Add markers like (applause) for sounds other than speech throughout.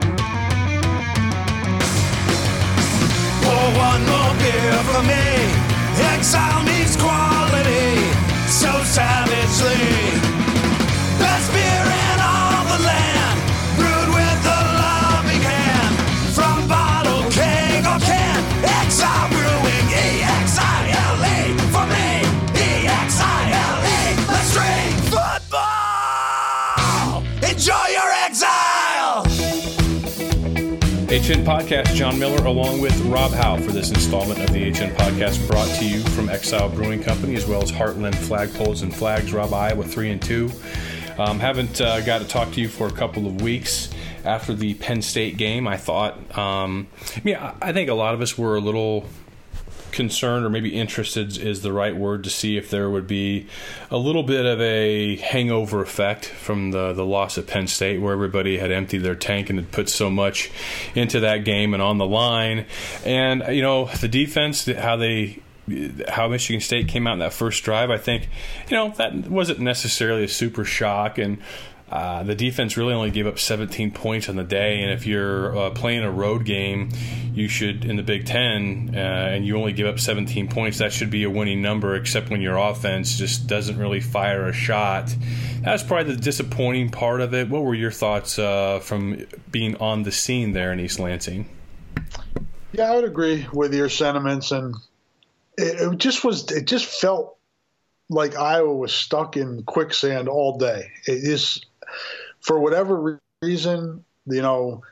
Pour one more beer for me. Exile means quality so savagely. HN Podcast, John Miller, along with Rob Howe for this installment of the HN Podcast, brought to you from Exile Brewing Company as well as Heartland Flagpoles and Flags, Rob Iowa 3 and 2. Um, haven't uh, got to talk to you for a couple of weeks after the Penn State game. I thought, um, I mean, I I think a lot of us were a little concerned or maybe interested is the right word to see if there would be a little bit of a hangover effect from the, the loss at Penn State where everybody had emptied their tank and had put so much into that game and on the line. And, you know, the defense, how they how Michigan State came out in that first drive, I think, you know, that wasn't necessarily a super shock. And uh, the defense really only gave up 17 points on the day, and if you're uh, playing a road game, you should in the Big Ten, uh, and you only give up 17 points. That should be a winning number, except when your offense just doesn't really fire a shot. That's probably the disappointing part of it. What were your thoughts uh, from being on the scene there in East Lansing? Yeah, I would agree with your sentiments, and it, it just was. It just felt like Iowa was stuck in quicksand all day. It is, for whatever reason, you know,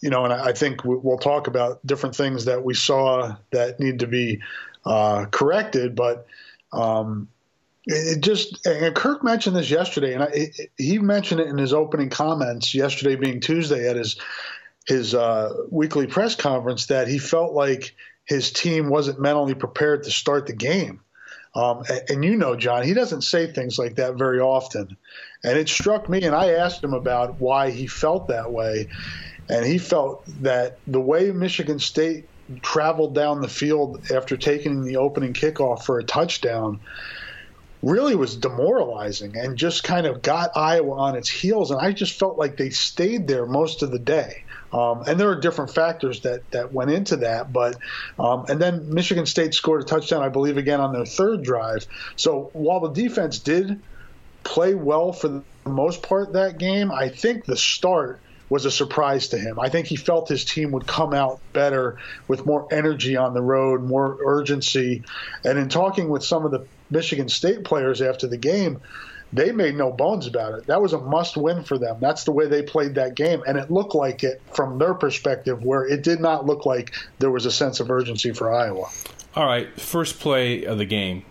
you know, and I think we'll talk about different things that we saw that need to be uh, corrected, but. Um, it just and Kirk mentioned this yesterday, and I, it, he mentioned it in his opening comments yesterday, being Tuesday at his his uh, weekly press conference, that he felt like his team wasn't mentally prepared to start the game. Um, and, and, you know, John, he doesn't say things like that very often. And it struck me, and I asked him about why he felt that way. And he felt that the way Michigan State traveled down the field after taking the opening kickoff for a touchdown really was demoralizing and just kind of got Iowa on its heels. And I just felt like they stayed there most of the day. Um, and there are different factors that, that went into that. But um, and then Michigan State scored a touchdown, I believe, again on their third drive. So while the defense did play well for the most part that game, I think the start was a surprise to him. I think he felt his team would come out better with more energy on the road, more urgency. And in talking with some of the Michigan State players after the game, they made no bones about it. That was a must win for them. That's the way they played that game. And it looked like it from their perspective, where it did not look like there was a sense of urgency for Iowa. All right, first play of the game.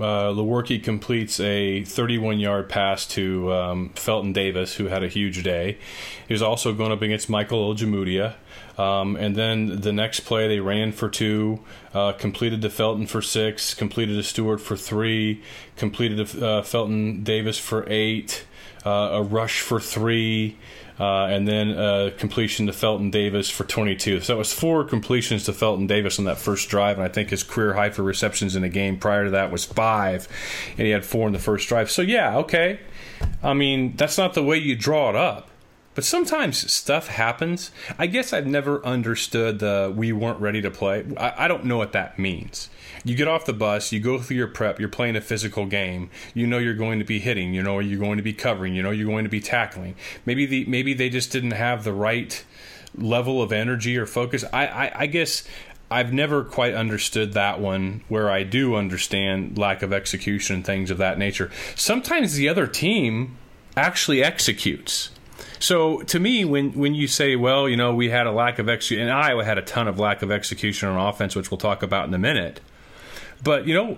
Uh, Lewerke completes a 31 yard pass to um, Felton Davis, who had a huge day. He was also going up against Michael Ojemudia. Um, and then the next play, they ran for two, uh, completed to Felton for six, completed to Stewart for three, completed to uh, Felton Davis for eight, uh, a rush for three. Uh, and then uh, completion to Felton Davis for 22. So it was four completions to Felton Davis on that first drive, and I think his career high for receptions in a game prior to that was five, and he had four in the first drive. So yeah, okay. I mean, that's not the way you draw it up. But sometimes stuff happens. I guess I've never understood the we weren't ready to play. I, I, don't know what that means. You get off the bus, you go through your prep, you're playing a physical game. You know you're going to be hitting, you know you're going to be covering, you know you're going to be tackling. Maybe the maybe they just didn't have the right level of energy or focus. I, I, I guess I've never quite understood that one where I do understand lack of execution and things of that nature. Sometimes the other team actually executes so to me, when when you say, well, you know, we had a lack of execution, and Iowa had a ton of lack of execution on offense, which we'll talk about in a minute. But you know,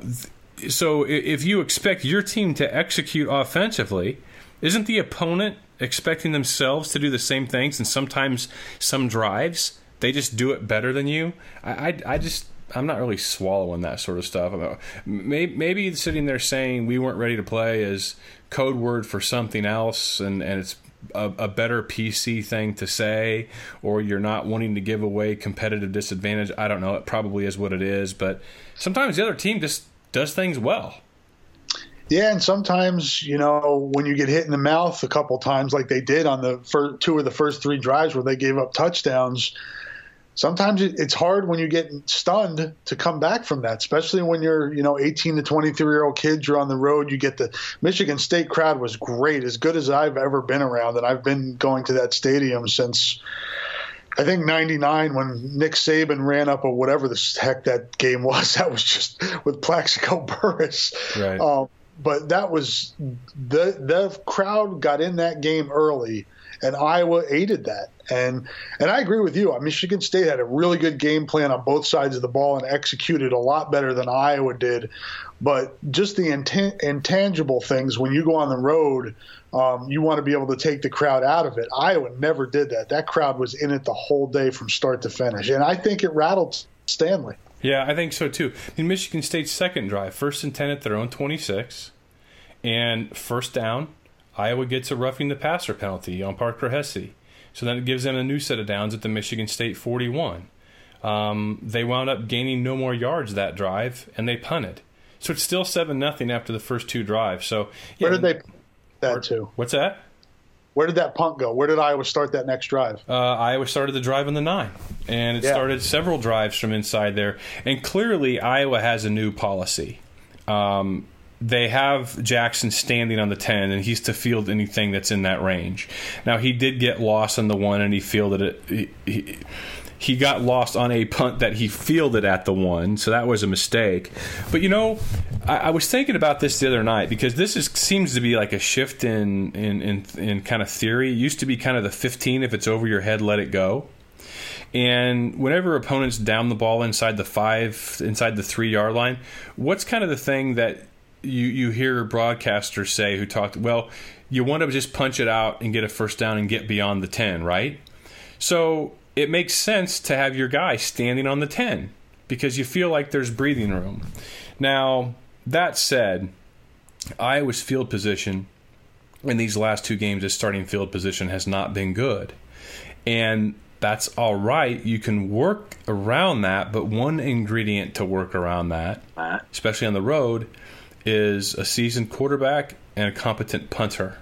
so if you expect your team to execute offensively, isn't the opponent expecting themselves to do the same things, and sometimes some drives they just do it better than you. I, I, I just I'm not really swallowing that sort of stuff. Uh, maybe, maybe sitting there saying we weren't ready to play is code word for something else, and, and it's a, a, better PC thing to say, or you're not wanting to give away competitive disadvantage. I don't know. It probably is what it is, but sometimes the other team just does things well. Yeah, and sometimes you know when you get hit in the mouth a couple times, like they did on the first, two of the first three drives where they gave up touchdowns sometimes it's hard when you get stunned to come back from that, especially when you're, you know, 18 to 23 year old kids. You're on the road. You get the Michigan State crowd was great, as good as I've ever been around, and I've been going to that stadium since. I think '99 when Nick Saban ran up or whatever the heck that game (laughs) was. That was just with Plaxico (laughs) Burress. Right. Um, but that was the the crowd got in that game early and Iowa aided that. And and I agree with you. Michigan State had a really good game plan on both sides of the ball and executed a lot better than Iowa did. But just the intan- intangible things when you go on the road, um, you want to be able to take the crowd out of it. Iowa never did that. That crowd was in it the whole day from start to finish, and I think it rattled Stanley. Yeah, I think so too. In Michigan State's second drive, first and ten at their own twenty-six, and first down Iowa gets a roughing the passer penalty on Parker Hesse. So then it gives them a new set of downs at the Michigan State 41. Um, they wound up gaining no more yards that drive, and they punted. So it's still seven nothing after the first two drives. So yeah, where did they that to? What's that? Where did that punt go? Where did Iowa start that next drive? Uh, Iowa started the drive on the nine, and it yeah. started several drives from inside there. And clearly, Iowa has a new policy. Um, they have Jackson standing on the 10 and he's to field anything that's in that range. Now he did get lost on the one and he fielded it he, he, he got lost on a punt that he fielded at the one, so that was a mistake. But you know, I, I was thinking about this the other night because this is, seems to be like a shift in, in, in, in kind of theory. It used to be kind of the 15, if it's over your head, let it go. And whenever opponents down the ball inside the five, inside the three yard line, what's kind of the thing that you you hear broadcasters say who talked well you want to just punch it out and get a first down and get beyond the 10 right? So it makes sense to have your guy standing on the 10 because you feel like there's breathing room. Now that said iowa's field position in these last two games as starting field position has not been good. And that's all right. You can work around that, but one ingredient to work around that, especially on the road, is a seasoned quarterback and a competent punter.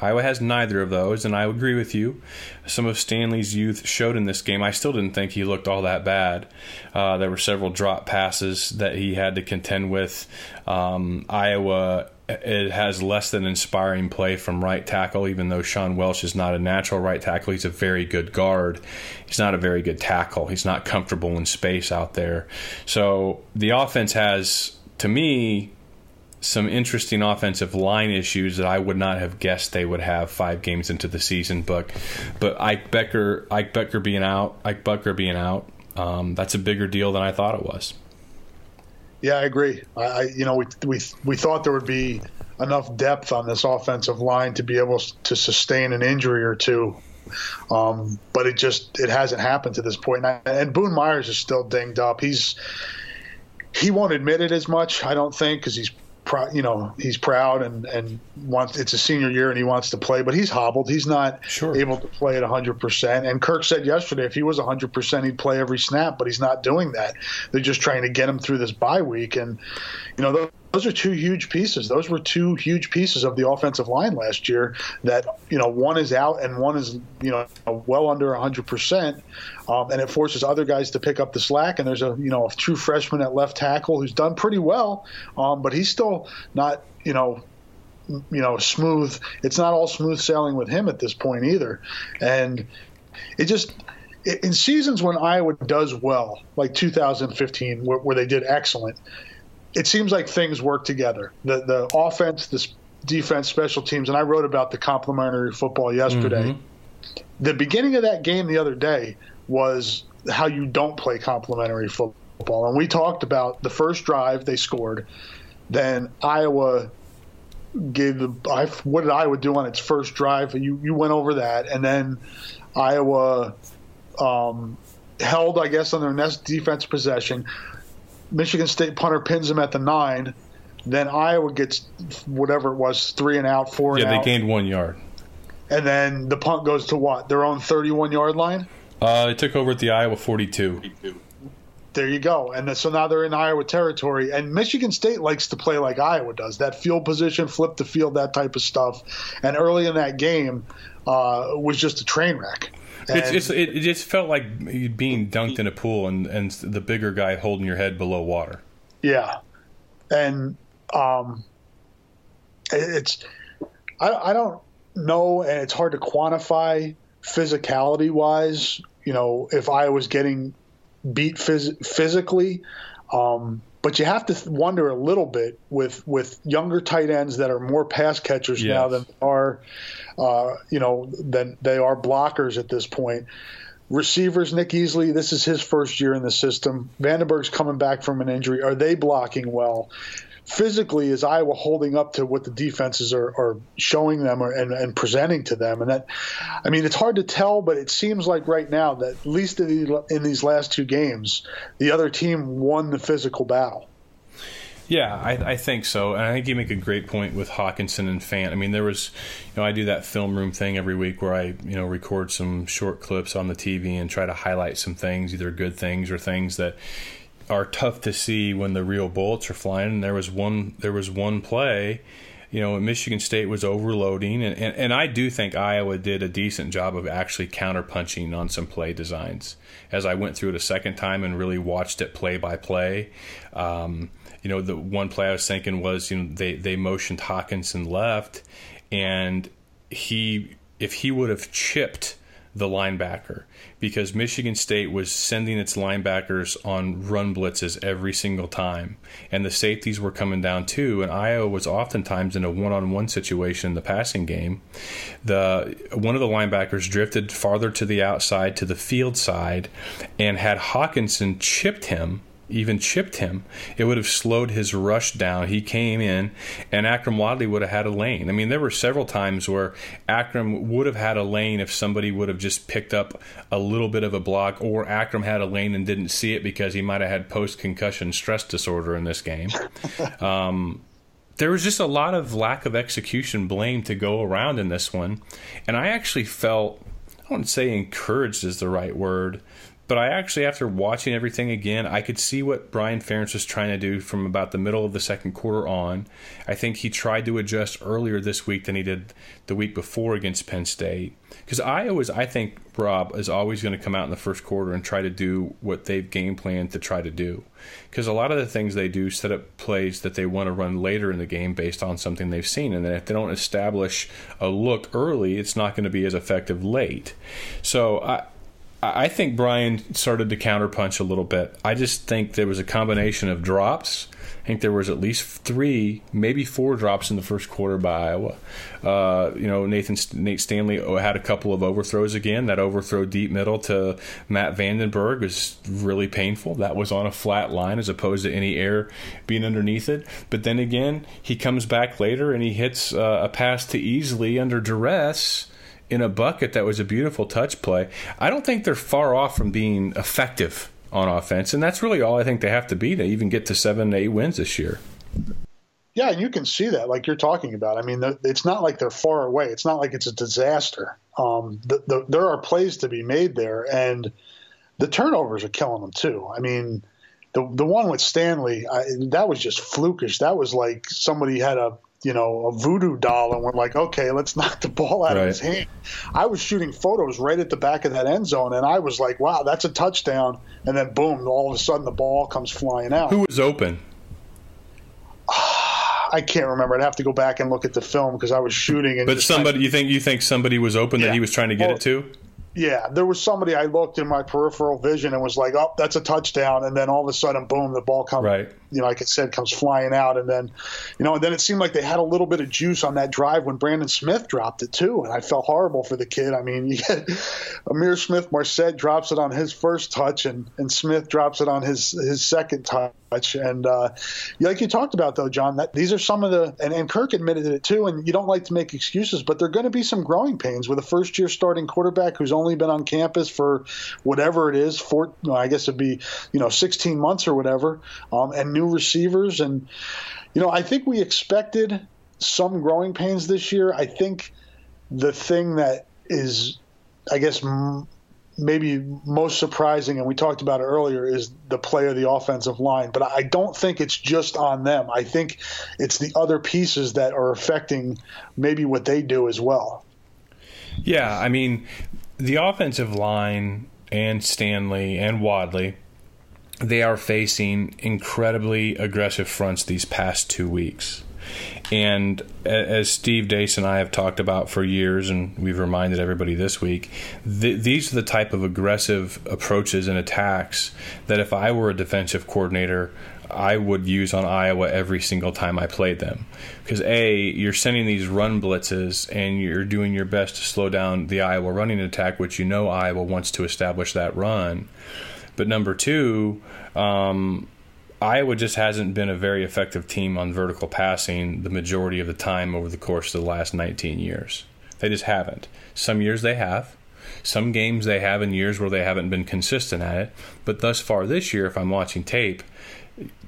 Iowa has neither of those, and I agree with you. Some of Stanley's youth showed in this game. I still didn't think he looked all that bad. Uh, there were several drop passes that he had to contend with. Um, Iowa it has less than inspiring play from right tackle, even though Sean Welsh is not a natural right tackle. He's a very good guard. He's not a very good tackle. He's not comfortable in space out there. So the offense has, to me, some interesting offensive line issues that I would not have guessed they would have five games into the season. But but Ike Boettger Ike Boettger being out, Ike Boettger being out, um, that's a bigger deal than I thought it was. Yeah, I agree. I, you know we we we thought there would be enough depth on this offensive line to be able to sustain an injury or two. Um, but it just it hasn't happened to this point. And, and Boone Myers is still dinged up. He's he won't admit it as much, I don't think, because he's you know he's proud and and wants it's a senior year and he wants to play but he's hobbled. He's not sure. able to play at 100% and Kirk said yesterday if he was 100% he'd play every snap but he's not doing that. They're just trying to get him through this bye week. And you know those are two huge pieces. Those were two huge pieces of the offensive line last year. That you know, one is out and one is you know well under 100 percent, um, and it forces other guys to pick up the slack. And there's a you know a true freshman at left tackle who's done pretty well, um, but he's still not you know you know smooth. It's not all smooth sailing with him at this point either, and it just in seasons when Iowa does well, like 2015, where, where they did excellent it seems like things work together. The the offense, the defense, special teams, and I wrote about the complementary football yesterday. Mm-hmm. The beginning of that game the other day was how you don't play complementary football, and we talked about the first drive they scored, then Iowa gave the I, what did Iowa do on its first drive? You you went over that, and then Iowa um, held, I guess, on their next defense possession. Michigan State punter pins them at the nine. Then Iowa gets whatever it was, three and out, four yeah, and they gained one yard. And then the punt goes to what? Their own 31 yard line? Uh, they took over at the Iowa 42. There you go. And so now they're in Iowa territory. And Michigan State likes to play like Iowa does that field position, flip the field, that type of stuff. And early in that game uh, was just a train wreck. It's, it's, it, it just felt like being dunked in a pool and, and the bigger guy holding your head below water. Yeah, and um, it's I, I don't know, and it's hard to quantify physicality wise. You know, if I was getting beat phys- physically, um, but you have to th- wonder a little bit with with younger tight ends that are more pass catchers now than they are, uh, you know, than they are blockers at this point. Receivers, Nick Easley, this is his first year in the system. VandeBerg's coming back from an injury. Are they blocking well? Physically, is Iowa holding up to what the defenses are, are showing them or, and, and presenting to them? And that, I mean, it's hard to tell, but it seems like right now that at least in, the, in these last two games, the other team won the physical battle. Yeah, I, I think so, and I think you make a great point with Hockenson and Fant. I mean, there was, you know, I do that film room thing every week where I, you know, record some short clips on the TV and try to highlight some things, either good things or things that are tough to see when the real bullets are flying. And there was one, there was one play, you know, Michigan State was overloading, and, and, and I do think Iowa did a decent job of actually counterpunching on some play designs. As I went through it a second time and really watched it play by play, um, you know, the one play I was thinking was, you know, they they motioned Hockenson left, and he if he would have chipped the linebacker because Michigan State was sending its linebackers on run blitzes every single time, and the safeties were coming down too. And Iowa was oftentimes in a one-on-one situation in the passing game. The one of the linebackers drifted farther to the outside to the field side, and had Hockenson chipped him even chipped him, it would have slowed his rush down. He came in, and Akrum Wadley would have had a lane. I mean, there were several times where Akrum would have had a lane if somebody would have just picked up a little bit of a block, or Akrum had a lane and didn't see it because he might have had post concussion stress disorder in this game. (laughs) um, there was just a lot of lack of execution blame to go around in this one. And I actually felt, I wouldn't say encouraged is the right word, but I actually, after watching everything again, I could see what Brian Ferentz was trying to do from about the middle of the second quarter on. I think he tried to adjust earlier this week than he did the week before against Penn State. Because Iowa's, I think, Rob, is always going to come out in the first quarter and try to do what they've game planned to try to do. Because a lot of the things they do set up plays that they want to run later in the game based on something they've seen. And then if they don't establish a look early, it's not going to be as effective late. So I. I think Brian started to counterpunch a little bit. I just think there was a combination of drops. I think there was at least three, maybe four drops in the first quarter by Iowa. Uh, you know, Nathan Nate Stanley had a couple of overthrows again. That overthrow deep middle to Matt VandeBerg was really painful. That was on a flat line as opposed to any air being underneath it. But then again, he comes back later and he hits uh, a pass to Easley under duress in a bucket that was a beautiful touch play. I don't think they're far off from being effective on offense, and that's really all I think they have to be to even get to seven, eight wins this year. Yeah, and you can see that, like you're talking about. I mean, it's not like they're far away. It's not like it's a disaster. Um, the, the, there are plays to be made there, and the turnovers are killing them too. I mean, the the one with Stanley, I, that was just flukish. That was like somebody had a you know a voodoo doll and we're like, okay, let's (laughs) knock the ball out Right. of his hand. I was shooting photos right at the back of that end zone, and I was like, wow, that's a touchdown. And then boom, all of a sudden the ball comes flying out. Who was open? (sighs) I can't remember. I'd have to go back and look at the film because I was shooting. And But somebody, you think you think somebody was open Yeah. that he was trying to get Well, it to? Yeah, there was somebody I looked in my peripheral vision and was like, "Oh, that's a touchdown," and then all of a sudden, boom, the ball comes, right. you know, like I said, comes flying out, and then, you know, and then it seemed like they had a little bit of juice on that drive when Brandon Smith dropped it too, and I felt horrible for the kid. I mean, (laughs) you get Ihmir Smith Marsette drops it on his first touch, and and Smith drops it on his his second touch, and uh, like you talked about though, John, that these are some of the, and, and Kirk admitted it too, and you don't like to make excuses, but there are going to be some growing pains with a first year starting quarterback who's only been on campus for whatever it is, four, I guess it'd be, you know, 16 months or whatever, um, and new receivers. And, you know, I think we expected some growing pains this year. I think the thing that is, I guess, m- maybe most surprising, and we talked about it earlier, is the play of the offensive line. But I don't think it's just on them. I think it's the other pieces that are affecting maybe what they do as well. Yeah, I mean, the offensive line and Stanley and Wadley, they are facing incredibly aggressive fronts these past two weeks. And as Steve Deace and I have talked about for years, and we've reminded everybody this week, th- these are the type of aggressive approaches and attacks that if I were a defensive coordinator, I would use on Iowa every single time I played them. Because A, you're sending these run blitzes and you're doing your best to slow down the Iowa running attack, which you know Iowa wants to establish that run. But number two, um, Iowa just hasn't been a very effective team on vertical passing the majority of the time over the course of the last 19 years. They just haven't. Some years they have. Some games they have in years where they haven't been consistent at it. But thus far this year, if I'm watching tape,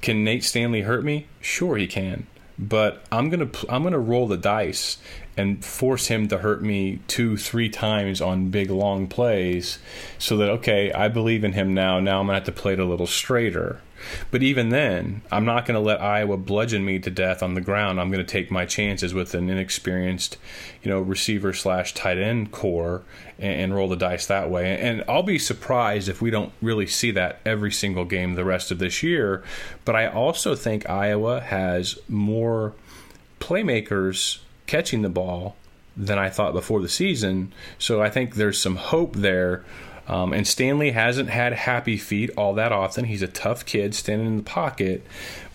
can Nate Stanley hurt me? Sure, he can. But I'm gonna I'm gonna roll the dice and force him to hurt me two, three times on big long plays, so that okay, I believe in him now. Now I'm gonna have to play it a little straighter. But even then, I'm not going to let Iowa bludgeon me to death on the ground. I'm going to take my chances with an inexperienced, you know, receiver slash tight end core and, and, roll the dice that way. And I'll be surprised if we don't really see that every single game the rest of this year. But I also think Iowa has more playmakers catching the ball than I thought before the season. So I think there's some hope there um, and Stanley hasn't had happy feet all that often. He's a tough kid standing in the pocket.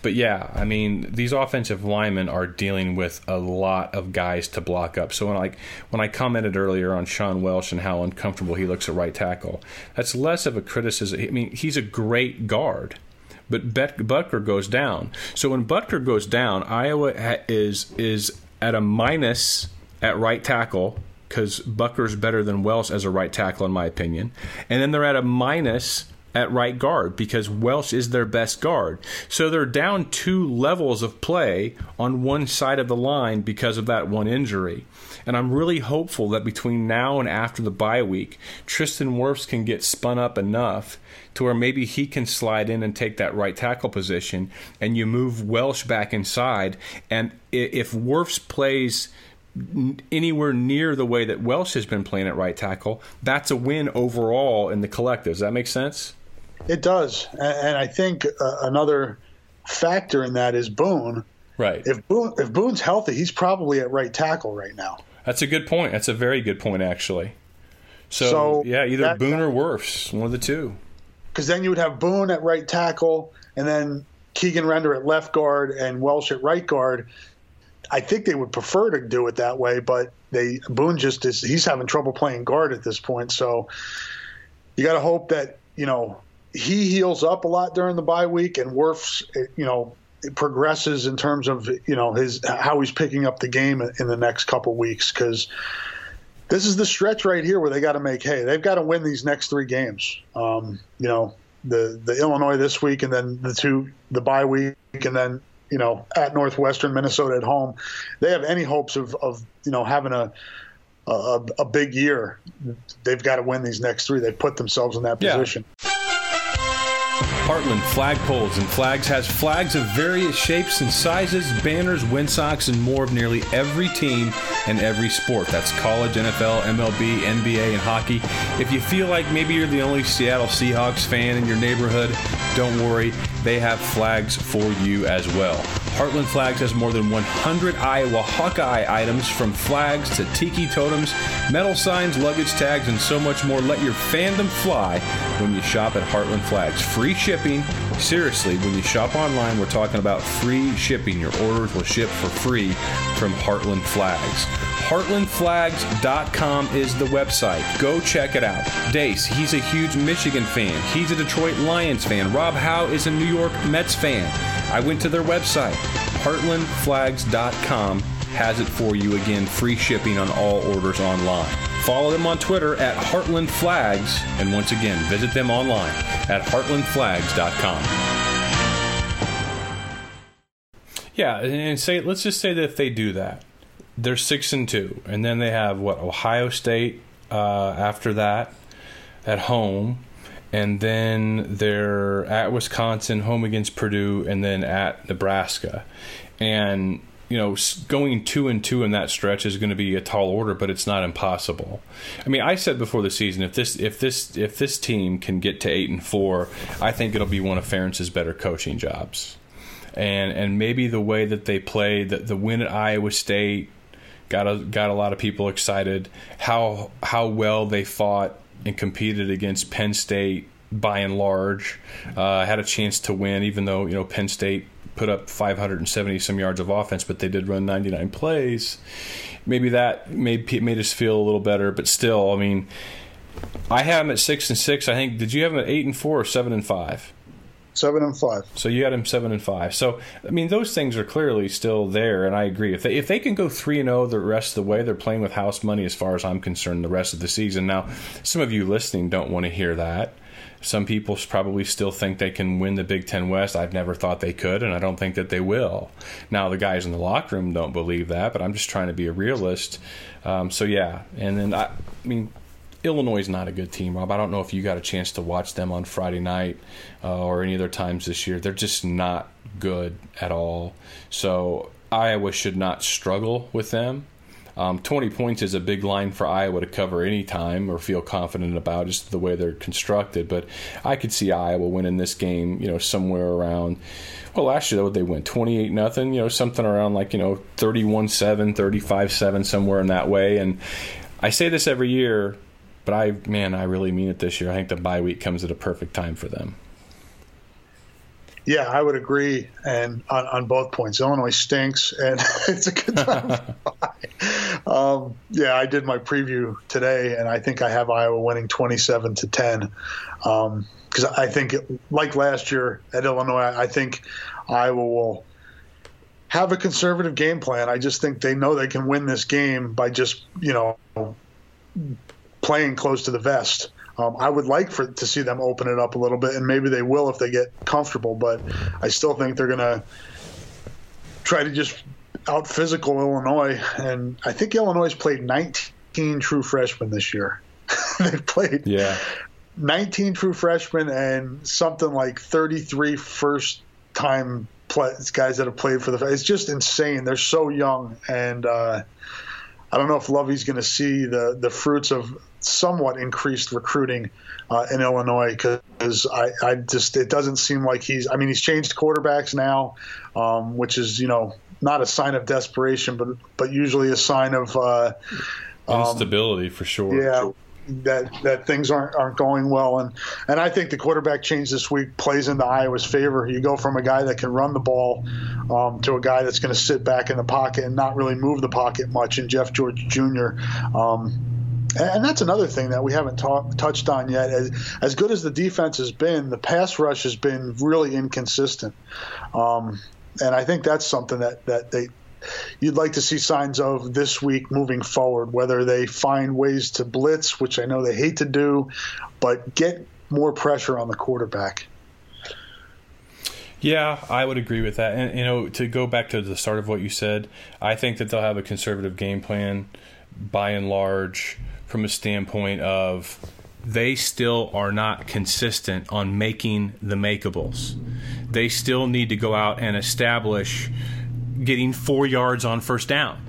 But yeah, I mean, these offensive linemen are dealing with a lot of guys to block up. So when I when I commented earlier on Sean Welsh and how uncomfortable he looks at right tackle, that's less of a criticism. I mean, he's a great guard but Bet- Boettger goes down. So when Boettger goes down, Iowa is is at a minus at right tackle because Boettger's better than Welsh as a right tackle, in my opinion. And then they're at a minus at right guard because Welsh is their best guard. So they're down two levels of play on one side of the line because of that one injury. And I'm really hopeful that between now and after the bye week, Tristan Wirfs can get spun up enough to where maybe he can slide in and take that right tackle position and you move Welsh back inside. And if Wirfs plays anywhere near the way that Welsh has been playing at right tackle, that's a win overall in the collective. Does that make sense? It does, and I think uh, another factor in that is Boone. Right. If Boone, if Boone's healthy, he's probably at right tackle right now. That's a good point. That's a very good point, actually. So, so yeah, either that, Boone or Wirfs, one of the two. Because then you would have Boone at right tackle, and then Keegan Render at left guard and Welsh at right guard. I think they would prefer to do it that way, but they Boone just is he's having trouble playing guard at this point. So you got to hope that you know he heals up a lot during the bye week and Wirfs you know progresses in terms of you know his how he's picking up the game in the next couple weeks because this is the stretch right here where they got to make hay. They've got to win these next three games. Um, you know the the Illinois this week and then the two the bye week and then you know, at Northwestern, Minnesota at home, they have any hopes of, of you know, having a, a, a big year, they've got to win these next three. They've put themselves in that position. Yeah. Heartland Flagpoles and Flags has flags of various shapes and sizes, banners, windsocks, and more of nearly every team and every sport. That's college, NFL, MLB, NBA, and hockey. If you feel like maybe you're the only Seattle Seahawks fan in your neighborhood, don't worry, they have flags for you as well. Heartland Flags has more than 100 Iowa Hawkeye items from flags to tiki totems, metal signs, luggage tags, and so much more. Let your fandom fly when you shop at Heartland Flags. Free shipping. Seriously, when you shop online, we're talking about free shipping. Your orders will ship for free from Heartland Flags. HeartlandFlags.com is the website. Go check it out. Deace, he's a huge Michigan fan. He's a Detroit Lions fan. Rob Howe is a New York Mets fan. I went to their website. HeartlandFlags.com has it for you again. Free shipping on all orders online. Follow them on Twitter at Heartland Flags. And once again, visit them online at heartlandflags.com. Yeah, and say let's just say that if they do that, they're six and two, and then they have what Ohio State uh, after that at home, and then they're at Wisconsin, home against Purdue, and then at Nebraska, and you know going two and two in that stretch is going to be a tall order, but it's not impossible. I mean, I said before the season if this if this if this team can get to eight and four, I think it'll be one of Ferentz's better coaching jobs. And, and maybe the way that they played, the, the win at Iowa State, got a got a lot of people excited. How how well they fought and competed against Penn State by and large. Uh, had a chance to win, even though you know Penn State put up 570 some yards of offense, but they did run 99 plays. Maybe that made made us feel a little better, but still, I mean, I have them at six and six. I think. Did you have them at eight and four or seven and five? Seven and five. So you had him seven and five. So I mean, those things are clearly still there, and I agree. If they if they can go three and zero the rest of the way, they're playing with house money as far as I'm concerned. The rest of the season. Now, some of you listening don't want to hear that. Some people probably still think they can win the Big Ten West. I've never thought they could, and I don't think that they will. Now, the guys in the locker room don't believe that, but I'm just trying to be a realist. Um, so yeah, and then I, I mean, Illinois is not a good team, Rob. I don't know if you got a chance to watch them on Friday night uh, or any other times this year. They're just not good at all. So Iowa should not struggle with them. Um, 20 points is a big line for Iowa to cover any time or feel confident about, just the way they're constructed. But I could see Iowa winning this game, you know, somewhere around. Well, last year, though they went 28 nothing, you know, something around like, you know, 31 7, 35 7, somewhere in that way. And I say this every year but I, man, I really mean it this year. I think the bye week comes at a perfect time for them. Yeah, I would agree, and on, on both points, Illinois stinks, and (laughs) it's a good time. (laughs) um, yeah, I did my preview today, and I think I have Iowa winning twenty-seven to ten. Because um, I think, like last year at Illinois, I think Iowa will have a conservative game plan. I just think they know they can win this game by just you know playing close to the vest. Um, I would like for to see them open it up a little bit, and maybe they will if they get comfortable. But I still think they're going to try to just out physical Illinois, and I think Illinois has played 19 true freshmen this year. (laughs) They've played yeah 19 true freshmen and something like 33 first time play, guys that have played for the. It's just insane. They're so young, and uh, I don't know if Lovie's going to see the the fruits of somewhat increased recruiting uh, in Illinois because I, I, just it doesn't seem like he's I mean he's changed quarterbacks now, um, which is you know not a sign of desperation but but usually a sign of uh, um, instability for sure. Yeah. That, that things aren't aren't going well and and I think the quarterback change this week plays into Iowa's favor. You go from a guy that can run the ball um, to a guy that's going to sit back in the pocket and not really move the pocket much. And Jeff George Jr. Um, and that's another thing that we haven't talk, touched on yet. As, as, good as the defense has been, the pass rush has been really inconsistent. Um, and I think that's something that, that they you'd like to see signs of this week moving forward, whether they find ways to blitz, which I know they hate to do, but get more pressure on the quarterback. Yeah, I would agree with that. And you know, to go back to the start of what you said, I think that they'll have a conservative game plan by and large from a standpoint of they still are not consistent on making the makeables. They still need to go out and establish getting four yards on first down.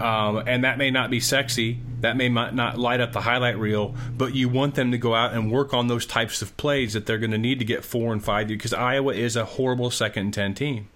Um, and that may not be sexy. That may not light up the highlight reel, but you want them to go out and work on those types of plays that they're going to need to get four and five because Iowa is a horrible second and 10 team.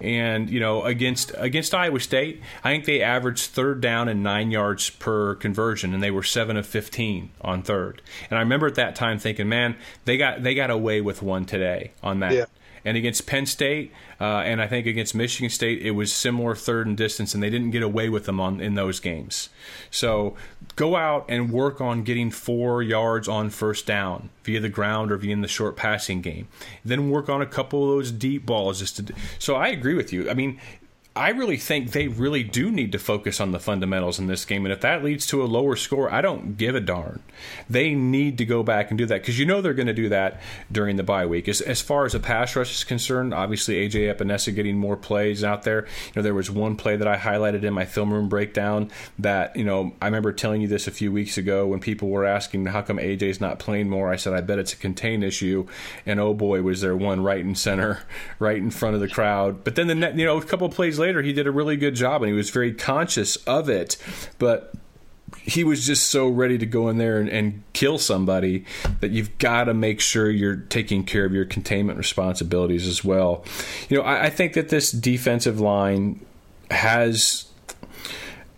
And you know, against against Iowa State, I think they averaged third down and nine yards per conversion, and they were seven of fifteen on third. And I remember at that time thinking, man, they got they got away with one today on that. Yeah. And against Penn State, uh, and I think against Michigan State, it was similar third and distance, and they didn't get away with them on in those games. So go out and work on getting four yards on first down via the ground or via the short passing game. Then work on a couple of those deep balls. Just to, so I agree with you. I mean, I really think they really do need to focus on the fundamentals in this game. And if that leads to a lower score, I don't give a darn. They need to go back and do that because you know they're going to do that during the bye week. As, as far as a pass rush is concerned, obviously AJ Epenesa getting more plays out there. You know, there was one play that I highlighted in my film room breakdown that, you know, I remember telling you this a few weeks ago when people were asking how come AJ's not playing more. I said, I bet it's a contain issue. And oh boy, was there one right in center, (laughs) right in front of the crowd. But then the, net, you know, a couple plays later, he did a really good job and he was very conscious of it. But he was just so ready to go in there and, and kill somebody that you've got to make sure you're taking care of your containment responsibilities as well. You know, I, I think that this defensive line has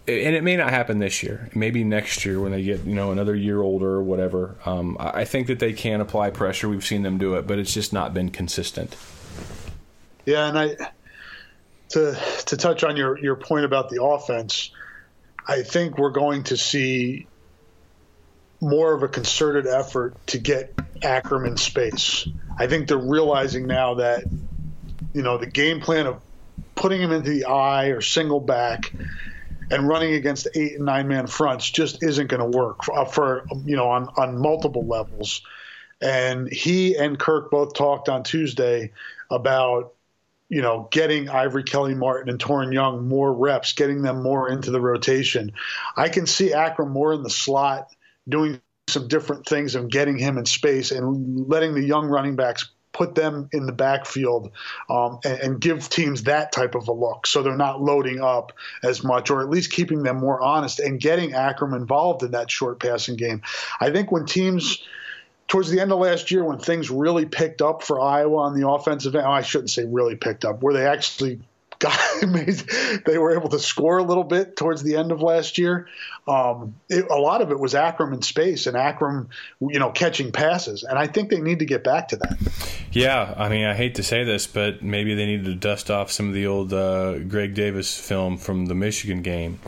and it may not happen this year. Maybe next year when they get you know another year older or whatever. Um, I think that they can apply pressure. We've seen them do it, but it's just not been consistent. Yeah, and I to to touch on your your point about the offense, I think we're going to see more of a concerted effort to get Akrum in space. I think they're realizing now that you know the game plan of putting him into the eye or single back and running against eight and nine man fronts just isn't going to work for, uh, for you know on on multiple levels. And he and Kirk both talked on Tuesday about you know, getting Ivory Kelly Martin and Toren Young more reps, getting them more into the rotation. I can see Akrum more in the slot doing some different things and getting him in space and letting the young running backs put them in the backfield um, and, and, give teams that type of a look so they're not loading up as much or at least keeping them more honest and getting Akrum involved in that short passing game. I think when teams – towards the end of last year when things really picked up for Iowa on the offensive end. Oh, I shouldn't say really picked up, where they actually got (laughs) they were able to score a little bit towards the end of last year. Um, it, a lot of it was Akrum in space and Akrum, you know, catching passes, and I think they need to get back to that. Yeah, I mean, I hate to say this, but maybe they need to dust off some of the old uh, Greg Davis film from the Michigan game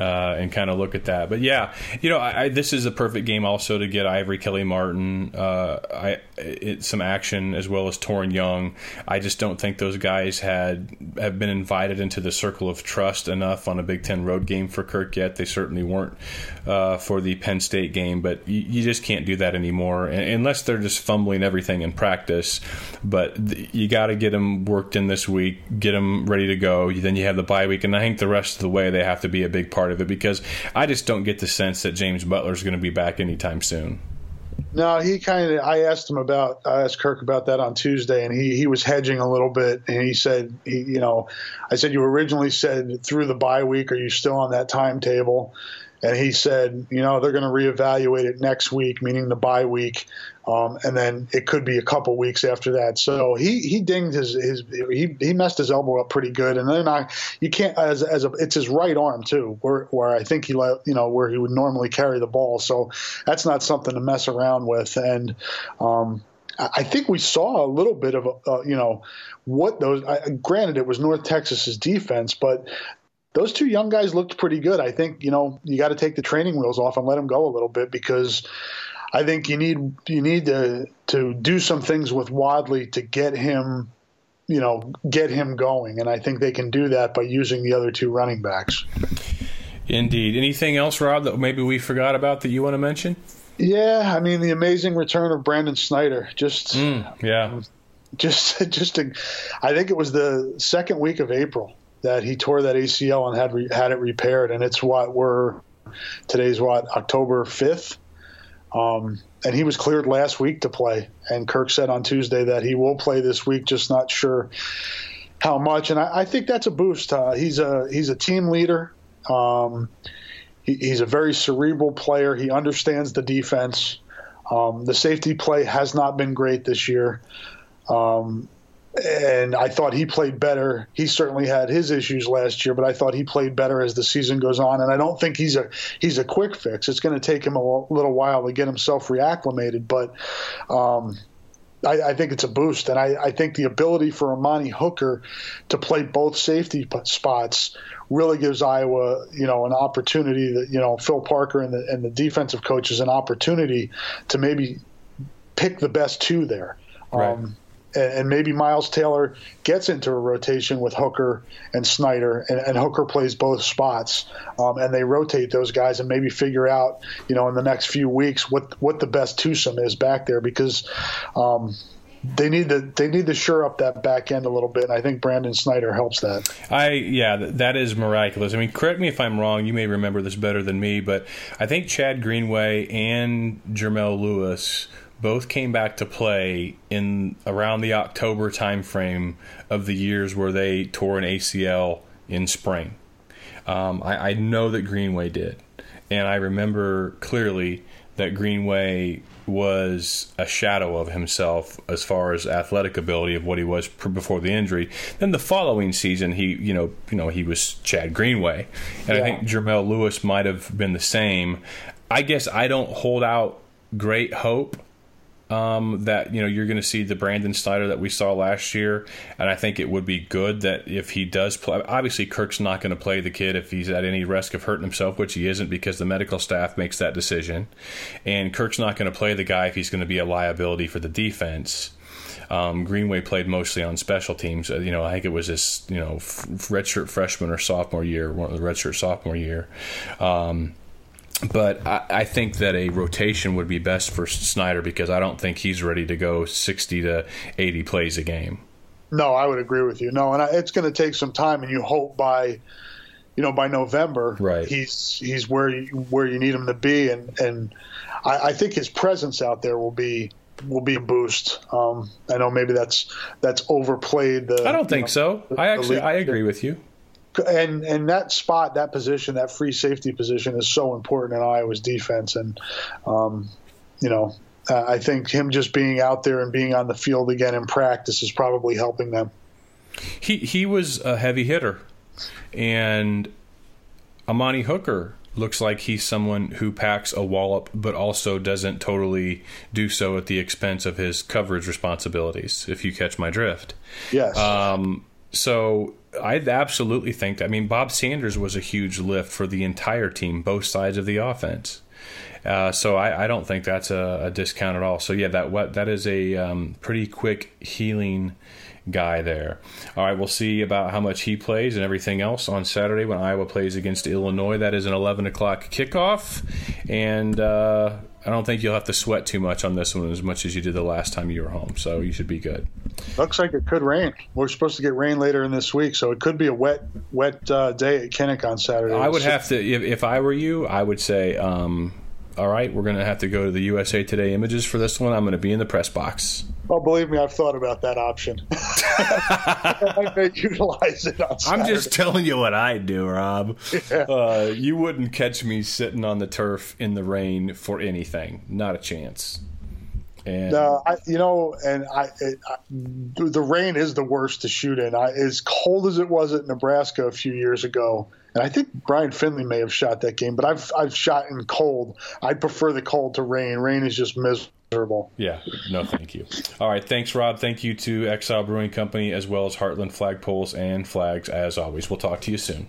uh, and kind of look at that. But yeah, you know, I, I, this is a perfect game also to get Ivory Kelly Martin uh, I, it, some action as well as Toren Young. I just don't think those guys had have been invited into the circle of trust enough on a Big Ten road game for Kirk yet. They certainly weren't uh, for the Penn State game, but you, you, just can't do that anymore unless they're just fumbling everything in practice. But th- you got to get them worked in this week, get them ready to go. Then you have the bye week, and I think the rest of the way they have to be a big part of it because I just don't get the sense that James Butler is going to be back anytime soon. No, he kind of. I asked him about. I asked Kirk about that on Tuesday, and he he was hedging a little bit, and he said, he, you know, I said you originally said through the bye week. Are you still on that timetable? And he said, you know, they're going to reevaluate it next week, meaning the bye week, um, and then it could be a couple weeks after that. So he he dinged his his he, he messed his elbow up pretty good, and then I you can't as as a it's his right arm too, where where I think he let you know where he would normally carry the ball. So that's not something to mess around with, and. Um, I think we saw a little bit of, uh, you know, what those. I, granted, it was North Texas's defense, but those two young guys looked pretty good. I think you know you got to take the training wheels off and let them go a little bit because I think you need you need to to do some things with Wadley to get him you know get him going, and I think they can do that by using the other two running backs. Indeed. Anything else, Rob, that maybe we forgot about that you want to mention? Yeah, I mean the amazing return of Brandon Snyder. Just mm, yeah, (laughs) just just to, I think it was the second week of April that he tore that ACL and had re, had it repaired, and it's what we're today's what October fifth. Um, and he was cleared last week to play. And Kirk said on Tuesday that he will play this week, just not sure how much. And I, I think that's a boost. Uh, he's a he's a team leader. Um, he, he's a very cerebral player. He understands the defense. Um, the safety play has not been great this year. Um, and I thought he played better. He certainly had his issues last year, but I thought he played better as the season goes on. And I don't think he's a he's a quick fix. It's going to take him a little while to get himself reacclimated, but um, I, I, think it's a boost. And I, I, think the ability for Amani Hooker to play both safety spots really gives Iowa, you know, an opportunity that you know Phil Parker and the and the defensive coaches an opportunity to maybe pick the best two there. Right. Um, and, maybe Miles Taylor gets into a rotation with Hooker and Snyder, and, and Hooker plays both spots, um, and they rotate those guys and maybe figure out, you know, in the next few weeks what what the best twosome is back there because. Um, they need to they need to shore up that back end a little bit. And I think Brandon Snyder helps that. I yeah, that is miraculous. I mean, correct me if I'm wrong. You may remember this better than me, but I think Chad Greenway and Jermelle Lewis both came back to play in around the October timeframe of the years where they tore an ACL in spring. Um, I, I, know that Greenway did, and I remember clearly that Greenway was a shadow of himself as far as athletic ability of what he was before the injury. Then the following season, he you know you know he was Chad Greenway, and yeah. I think Jermelle Lewis might have been the same. I guess I don't hold out great hope um, that you know you're going to see the Brandon Snyder that we saw last year, and I think it would be good that if he does play. Obviously, Kirk's not going to play the kid if he's at any risk of hurting himself, which he isn't because the medical staff makes that decision, and Kirk's not going to play the guy if he's going to be a liability for the defense. Um, Greenway played mostly on special teams. Uh, you know, I think it was his you know redshirt freshman or sophomore year, one of the redshirt sophomore year. Um, but I, I, think that a rotation would be best for Snyder because I don't think he's ready to go 60 to 80 plays a game. No, I would agree with you. No, and I, it's going to take some time, and you hope by, you know, by November, right. he's he's where you, where you need him to be, and and I, I think his presence out there will be will be a boost. Um, I know maybe that's that's overplayed. The, I don't think know, so. I actually I agree with you and and that spot, that position, that free safety position is so important in Iowa's defense. And um, you know, uh, I think him just being out there and being on the field again in practice is probably helping them. He he was a heavy hitter, and Amani Hooker looks like he's someone who packs a wallop, but also doesn't totally do so at the expense of his coverage responsibilities. If you catch my drift, yes. Um, so I absolutely think. I mean, Bob Sanders was a huge lift for the entire team, both sides of the offense. Uh, so I, I, don't think that's a, a, discount at all. So yeah, that that is a um, pretty quick healing guy there. All right, we'll see about how much he plays and everything else on Saturday when Iowa plays against Illinois. That is an 11 o'clock kickoff, and uh, I don't think you'll have to sweat too much on this one as much as you did the last time you were home. So you should be good. Looks like it could rain. We're supposed to get rain later in this week, so it could be a wet, wet uh, day at Kinnick on Saturday. I would have to, if, if I were you, I would say, um, all right, we're going to have to go to the USA Today images for this one. I'm going to be in the press box. Oh, believe me, I've thought about that option. (laughs) I may utilize it on I'm just telling you what I do, Rob. Yeah. Uh, you wouldn't catch me sitting on the turf in the rain for anything. Not a chance. And no, I, you know, and I, it, I, the rain is the worst to shoot in. I, as cold as it was at Nebraska a few years ago, and I think Brian Finley may have shot that game, but I've I've shot in cold. I prefer the cold to rain. Rain is just miserable. Yeah, no, thank you. All right, thanks, Rob. Thank you to Exile Brewing Company as well as Heartland Flagpoles and Flags. As always, we'll talk to you soon.